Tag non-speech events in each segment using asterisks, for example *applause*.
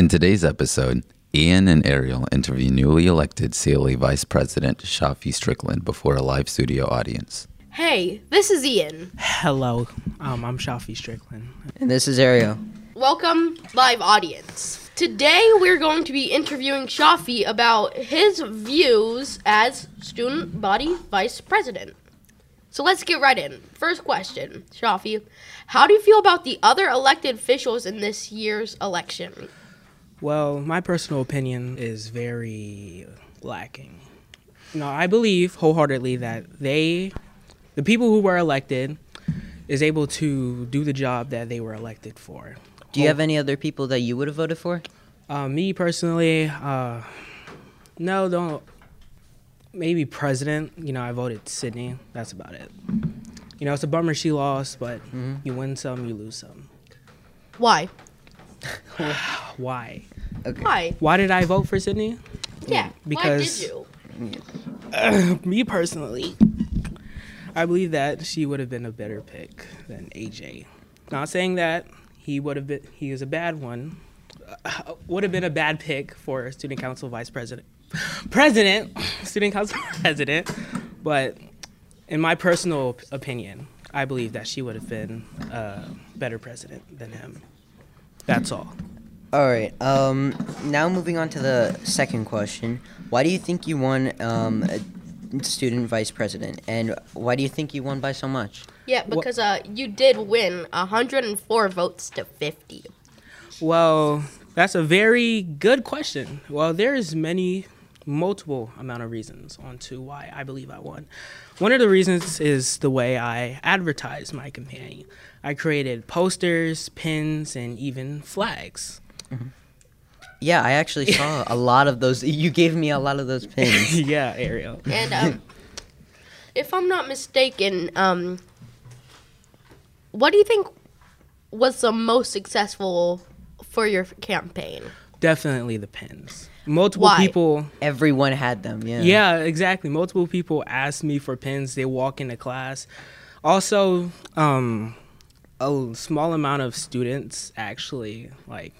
In today's episode, Ian and Ariel interview newly elected CLA Vice President Shafi Strickland before a live studio audience. Hey, this is Ian. Hello, um, I'm Shafi Strickland. And this is Ariel. Welcome, live audience. Today we're going to be interviewing Shafi about his views as student body vice president. So let's get right in. First question, Shafi, how do you feel about the other elected officials in this year's election? Well, my personal opinion is very lacking. You know, I believe wholeheartedly that they, the people who were elected, is able to do the job that they were elected for. Do you have any other people that you would have voted for? Uh, me personally, uh, no, don't. Maybe president. You know, I voted Sydney. That's about it. You know, it's a bummer she lost, but you win some, you lose some. Why? *sighs* *laughs* Why? Okay. Why? Why did I vote for Sydney? Yeah. Because- why did you? *clears throat* me personally, I believe that she would have been a better pick than AJ. Not saying that he would have been. He is a bad one. Uh, would have been a bad pick for student council vice president, president, *laughs* student council *laughs* president. But in my personal opinion, I believe that she would have been a better president than him. That's all. All right. Um, now moving on to the second question. Why do you think you won um, a student vice president, and why do you think you won by so much? Yeah, because uh, you did win 104 votes to 50. Well, that's a very good question. Well, there's many multiple amount of reasons on to why I believe I won. One of the reasons is the way I advertised my campaign. I created posters, pins, and even flags. Yeah, I actually saw a *laughs* lot of those. You gave me a lot of those pins. *laughs* yeah, Ariel. And um, if I'm not mistaken, um, what do you think was the most successful for your campaign? Definitely the pins. Multiple Why? people Everyone had them. Yeah. Yeah, exactly. Multiple people asked me for pins. They walk into class. Also, um, a small amount of students actually like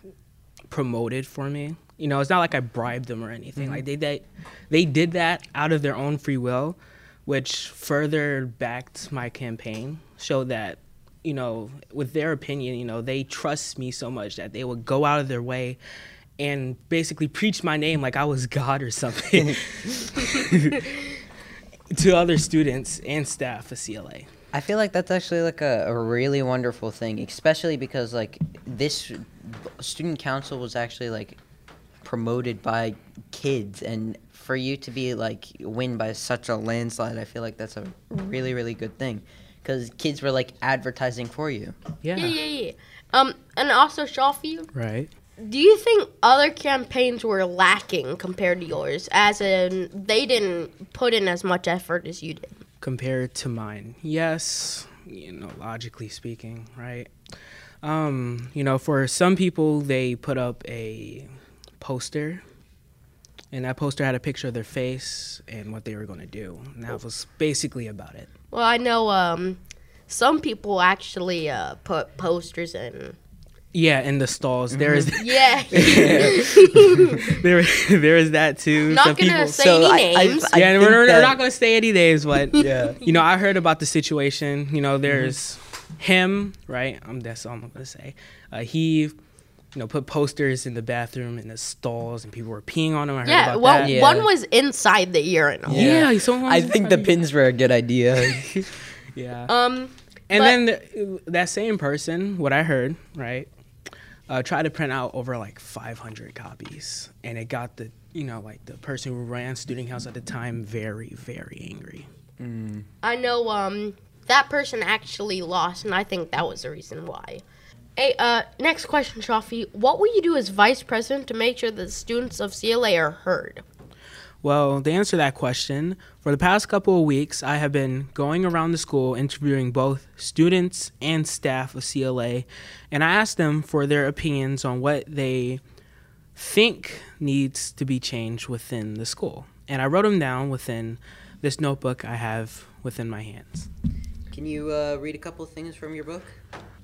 promoted for me. You know, it's not like I bribed them or anything. Mm-hmm. Like they, they they did that out of their own free will, which further backed my campaign. Showed that you know, with their opinion, you know, they trust me so much that they would go out of their way and basically preach my name like I was God or something *laughs* to other students and staff of CLA. I feel like that's actually like a, a really wonderful thing, especially because like this student council was actually like promoted by kids, and for you to be like win by such a landslide, I feel like that's a really really good thing, because kids were like advertising for you. Yeah. Yeah, yeah, yeah. Um, and also, Shafi, Right. do you think other campaigns were lacking compared to yours? As in, they didn't put in as much effort as you did. compared to mine. Yes, you know, logically speaking, right? Um, you know, for some people, they put up a poster, and that poster had a picture of their face and what they were going to do. And that was basically about it. Well, I know um, some people actually uh, put posters in. Yeah, in the stalls, there is Yeah. *laughs* there there is that too. Not Some gonna people- say So any I- I- names. I yeah, and we're, we're not going to say any names, but *laughs* Yeah. you know, I heard about the situation. You know, there's Mm-hmm. Him, right? I'm that's all I'm gonna say. Uh, he, you know, put posters in the bathroom in the stalls, and people were peeing on him. I heard yeah, about well, that. Yeah. one was inside the urinal. yeah, someone. I think the pins were a good idea. *laughs* Yeah, Um, and then the, that same person, what I heard, right, uh, tried to print out over like 500 copies, and it got the you know like the person who ran student house at the time very very angry. I know um, that person actually lost, and I think that was the reason why. Hey, uh, next question, Shafi. What will you do as vice president to make sure that the students of CLA are heard? Well, to answer that question, for the past couple of weeks, I have been going around the school interviewing both students and staff of CLA, and I asked them for their opinions on what they think needs to be changed within the school. And I wrote them down within this notebook I have within my hands. Can you uh, read a couple of things from your book?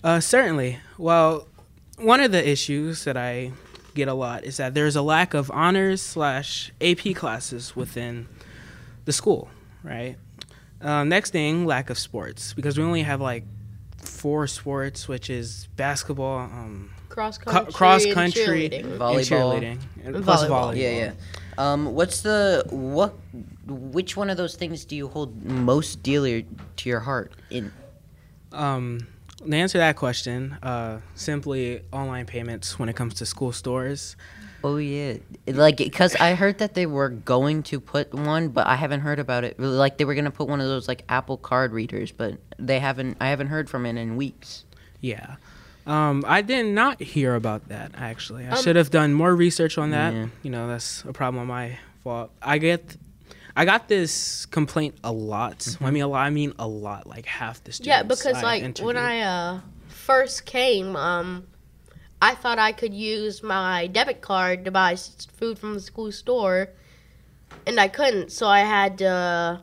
Uh, certainly. Well, one of the issues that I get a lot is that there's a lack of honors slash AP classes within the school, right? Uh, next thing, lack of sports because we only have like four sports, which is basketball, um, Cross cu- country. cross and country, cheerleading. and Volleyball. cheerleading, and And plus volleyball. volleyball. Yeah, yeah. Um, what's the what? Which one of those things do you hold most dear to your heart? In Um, to answer that question, uh, simply online payments when it comes to school stores. oh yeah, like because I heard that they were going to put one, but I haven't heard about it. Like they were gonna put one of those like Apple Card readers, but they haven't. I haven't heard from it in weeks. Yeah. Um, I did not hear about that actually. I Um, should have done more research on that. Yeah. You know, that's a problem on my fault. I get, I got this complaint a lot. I mean, a lot. I mean, a lot. Like half the students. Yeah, because I like when. I uh, first came, um, I thought I could use my debit card to buy food from the school store, and I couldn't. So I had to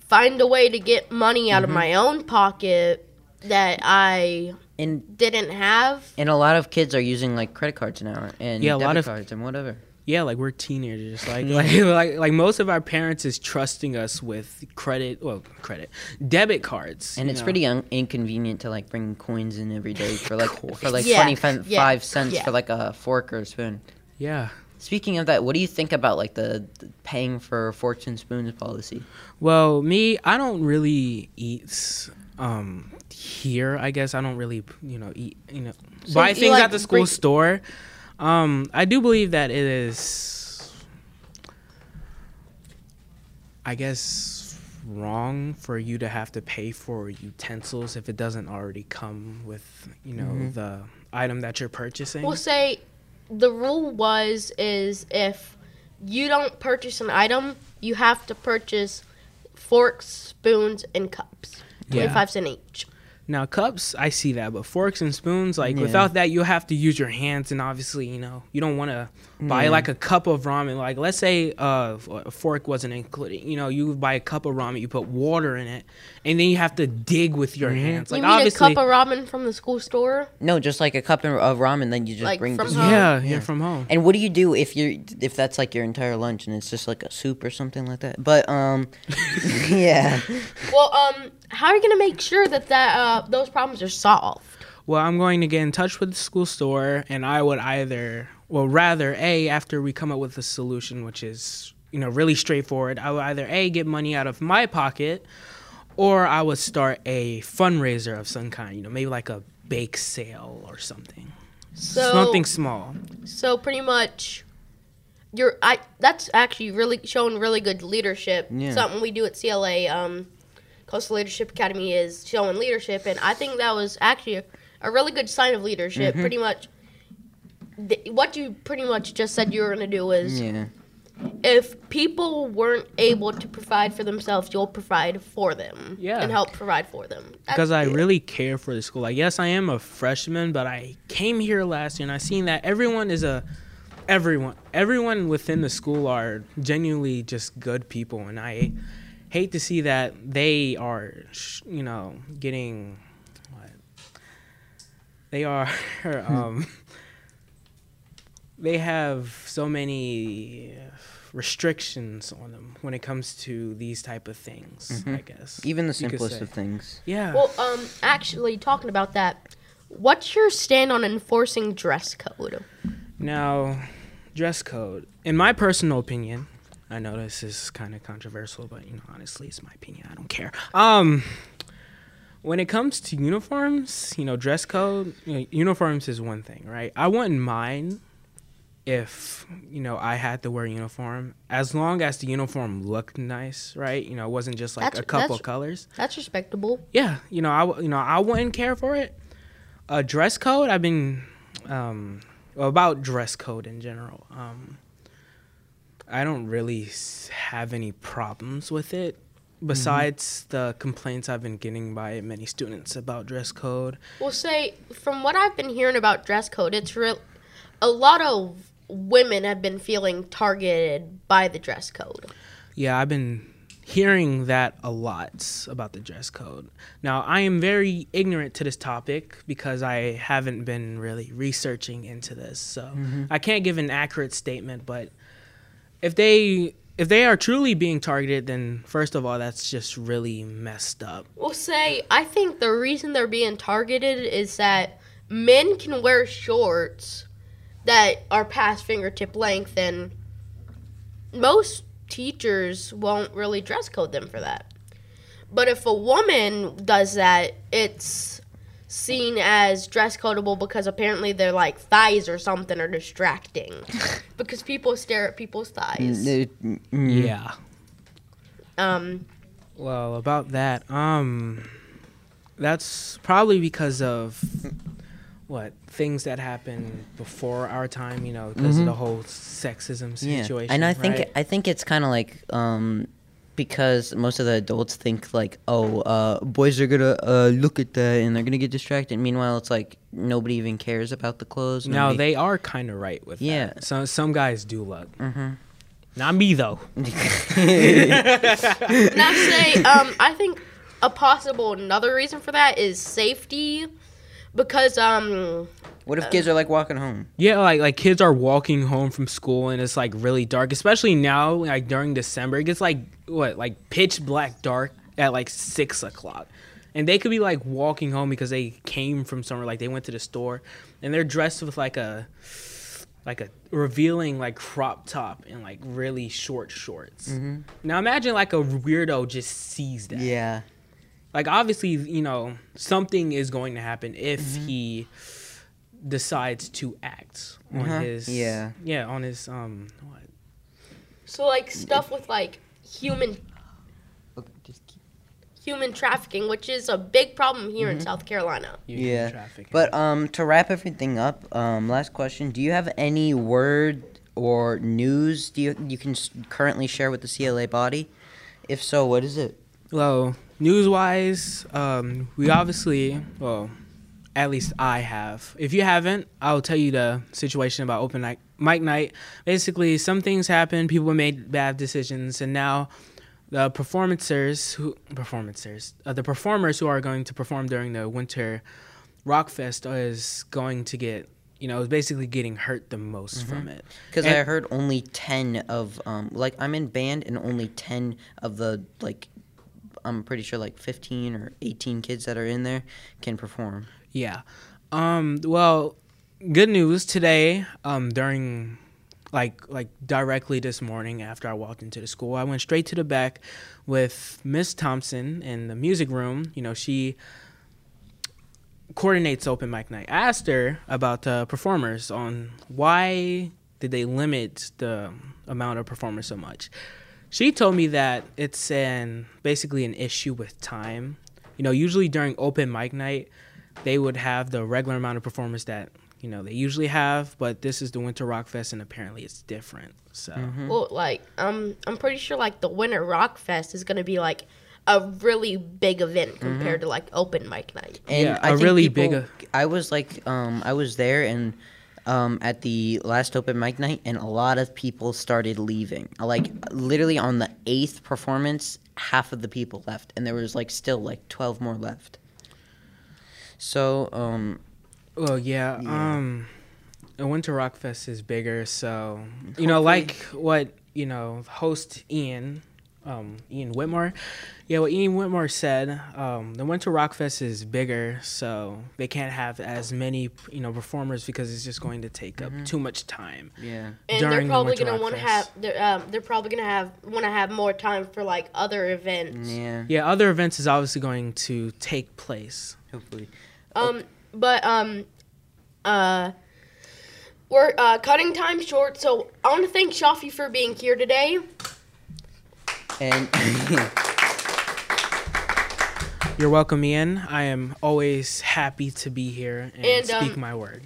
find a way to get money out Mm-hmm. of my own pocket that I And didn't have. and a lot of kids are using like credit cards now and Yeah, a debit lot of- cards and whatever. yeah, like we're teenagers. Like, mm. like, *laughs* like, like most of our parents is trusting us with credit, well, credit, debit cards. And it's know. pretty un- inconvenient to like bring coins in every day for like for like Yeah, twenty five yeah, cents yeah. for like a fork or a spoon. Yeah. Speaking of that, what do you think about like the, the paying for forks and spoons policy? Well, me, I don't really eat um here. I guess I don't really, you know, eat, you know, So buy you, things like, at the school store. Um, I do believe that it is, I guess, wrong for you to have to pay for utensils if it doesn't already come with, you know, Mm-hmm. the item that you're purchasing. We'll say the rule was is if you don't purchase an item, you have to purchase forks, spoons, and cups. Yeah. Twenty-five cent each. Now cups, I see that, but forks and spoons, like Yeah. without that, you'll have to use your hands, and obviously, you know, you don't want to buy Yeah. like a cup of ramen. Like, let's say uh, a fork wasn't included. You know, you buy a cup of ramen, you put water in it, and then you have to dig with your hands. Like, you mean a cup of ramen from the school store? No, just like a cup of of ramen, then you just Like bring. from just- home? yeah, yeah, from home. And what do you do if you're if that's like your entire lunch and it's just like a soup or something like that? But um, *laughs* yeah. Well, um, how are you gonna make sure that that uh, those problems are solved? Well, I'm going to get in touch with the school store, and I would either, well, rather, A, after we come up with a solution, which is, you know, really straightforward, I would either, A, get money out of my pocket, or I would start a fundraiser of some kind, you know, maybe like a bake sale or something. So something small. So pretty much, you're I. That's actually really showing really good leadership. Yeah. Something we do at CLA, um, Coastal Leadership Academy, is showing leadership, and I think that was actually a, a really good sign of leadership. Mm-hmm. Pretty much, th- what you pretty much just said you were gonna do is Yeah. if people weren't able to provide for themselves, you'll provide for them. Yeah. And help provide for them. Because I really care for the school. Like, yes, I am a freshman, but I came here last year and I seen that everyone is a everyone everyone within the school are genuinely just good people and I hate to see that they are you know getting what they are *laughs* um they have so many restrictions on them when it comes to these type of things i guess Even the simplest of things. yeah Well, um, actually, talking about that, what's your stand on enforcing dress code? Now, dress code. In my personal opinion, I know this is kind of controversial, but you know, honestly, it's my opinion. I don't care. Um, when it comes to uniforms, you know, dress code, you know, uniforms is one thing, right? I wouldn't mind if you know I had to wear a uniform as long as the uniform looked nice, right? You know, it wasn't just like That's- a couple that's- colors. That's respectable. Yeah, you know, I you know I wouldn't care for it. A dress code, I've been um, about dress code in general. Um, I don't really have any problems with it. Mm-hmm. Besides the complaints I've been getting by many students about dress code, We'll say, from what I've been hearing about dress code, it's real. A lot of women have been feeling targeted by the dress code. yeah, I've been hearing that a lot about the dress code. Now, I am very ignorant to this topic because I haven't been really researching into this. So, mm-hmm. I can't give an accurate statement, but if they if they are truly being targeted, then first of all, that's just really messed up. We'll say I think the reason they're being targeted is that men can wear shorts that are past fingertip length, and most teachers won't really dress code them for that. But if a woman does that, it's seen as dress codable because apparently their like thighs or something are distracting *laughs* because people stare at people's thighs. Mm, Yeah. Um, Well, about that, um, that's probably because of what things that happened before our time. You know, because of the whole sexism Mm-hmm. Yeah, situation. and I think right? I think it's kind of like um, because most of the adults think like, oh, uh, boys are gonna uh, look at that and they're gonna get distracted. Meanwhile, it's like nobody even cares about the clothes. now nobody- they are kind of right with Yeah. that. Some some guys do look. Mm-hmm. Not me though. *laughs* *laughs* Now, say, um, I think a possible another reason for that is safety, because um, What if kids are like walking home? Yeah, like like kids are walking home from school and it's like really dark, especially now like during December. It gets like what like pitch black dark at like six o'clock, and they could be like walking home because they came from somewhere, like they went to the store, and they're dressed with like a like a revealing like crop top and like really short shorts. Now imagine like a weirdo just sees that Yeah. like obviously you know something is going to happen if Mm-hmm. he decides to act on Uh-huh. his Yeah. yeah on his um what so like stuff with like human human trafficking, which is a big problem here in South Carolina. human Yeah. trafficking. But um, to wrap everything up, um, last question: Do you have any word or news do you you can s- currently share with the CLA body? If so, what is it? well news wise um we obviously well at least I have. If you haven't, I'll tell you the situation about open night, mic night. Basically, some things happened. People made bad decisions, and now the performancers who performancers uh, the performers who are going to perform during the winter rock fest is going to get you know is basically getting hurt the most from it. Because I heard only ten of um, like I'm in band, and only ten of the like, I'm pretty sure like fifteen or eighteen kids that are in there can perform. Yeah. Um, well, good news today. Um, during like like directly this morning after I walked into the school, I went straight to the back with Miss Thompson in the music room. You know, she coordinates open mic night. I asked her about the performers on why did they limit the amount of performers so much. She told me that it's an basically an issue with time. You know, usually during open mic night, they would have the regular amount of performers that you know they usually have, but this is the Winter Rock Fest, and apparently it's different. So Well, like um, I'm pretty sure like the Winter Rock Fest is gonna be like a really big event compared to like open mic night. And Yeah, I a think really people- big- I was like, um, I was there and um, at the last open mic night, and a lot of people started leaving. Like literally on the eighth performance, half of the people left, and there was like still like twelve more left. So, um, Well, yeah. Yeah. Um, the Winter Rock Fest is bigger, so you know, like what you know, host Ian, um, Ian Whitmore. Yeah, what Ian Whitmore said. Um, the Winter Rock Fest is bigger, so they can't have as many you know performers because it's just going to take up too much time. yeah, And during they're probably Winter gonna want to have they're, um, they're probably gonna have want to have more time for like other events. yeah, Yeah, other events is obviously going to take place. hopefully. Um, but um, uh, we're uh, cutting time short, so I want to thank Shafi for being here today. And *laughs* You're welcome, Ian. I am always happy to be here and, And, speak um, my word.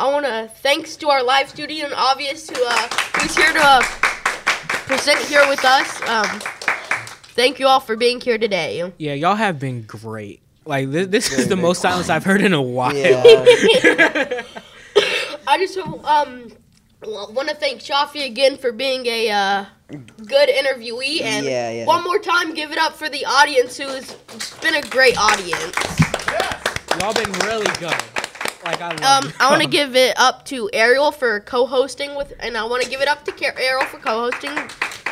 I want to thanks to our live studio and Obvious who uh, who's here to uh, present here with us. Um, thank you all for being here today. Yeah, y'all have been great. Like this, this is the most silence I've heard in a while. *laughs* I just um want to thank Shafi again for being a uh, good interviewee. And Yeah, yeah. one more time, give it up for the audience who's been a great audience. Yes. Y'all been really good. Like I love Um. I want to *laughs* give it up to Ariel for co-hosting with, and I want to give it up to Car- Ariel for co-hosting.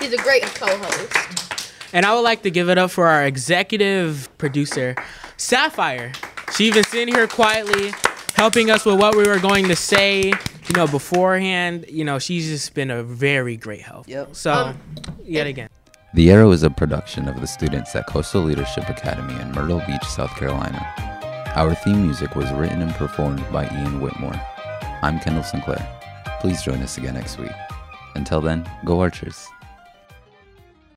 He's a great co-host. And I would like to give it up for our executive producer, Sapphire. She even sitting here quietly, helping us with what we were going to say, you know, beforehand. You know, she's just been a very great help. Yep. So, Um, yet again. The Arrow is a production of the students at Coastal Leadership Academy in Myrtle Beach, South Carolina. Our theme music was written and performed by Ian Whitmore. I'm Kendall Sinclair. Please join us again next week. Until then, go Archers.